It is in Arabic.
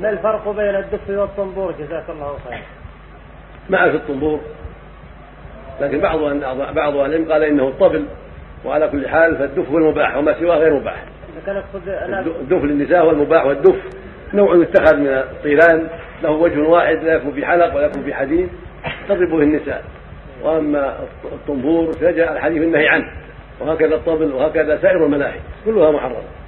ما الفرق بين الدف والطنبور جزاك الله خيرا. ما في الطنبور. لكن بعض بعض أهل العلم قال إنه الطبل وعلى كل حال فالدف هو المباح وما سواه غير مباح. لكن اقصد الدف للنساء هو المباح والدف نوع يتخذ من الطيلان له وجه واحد لا يكون في حلق ولا يكون في حديد تضربه النساء وأما الطنبور فجاء الحديث النهي عنه وهكذا الطبل وهكذا سائر الملاهي كلها محرمة.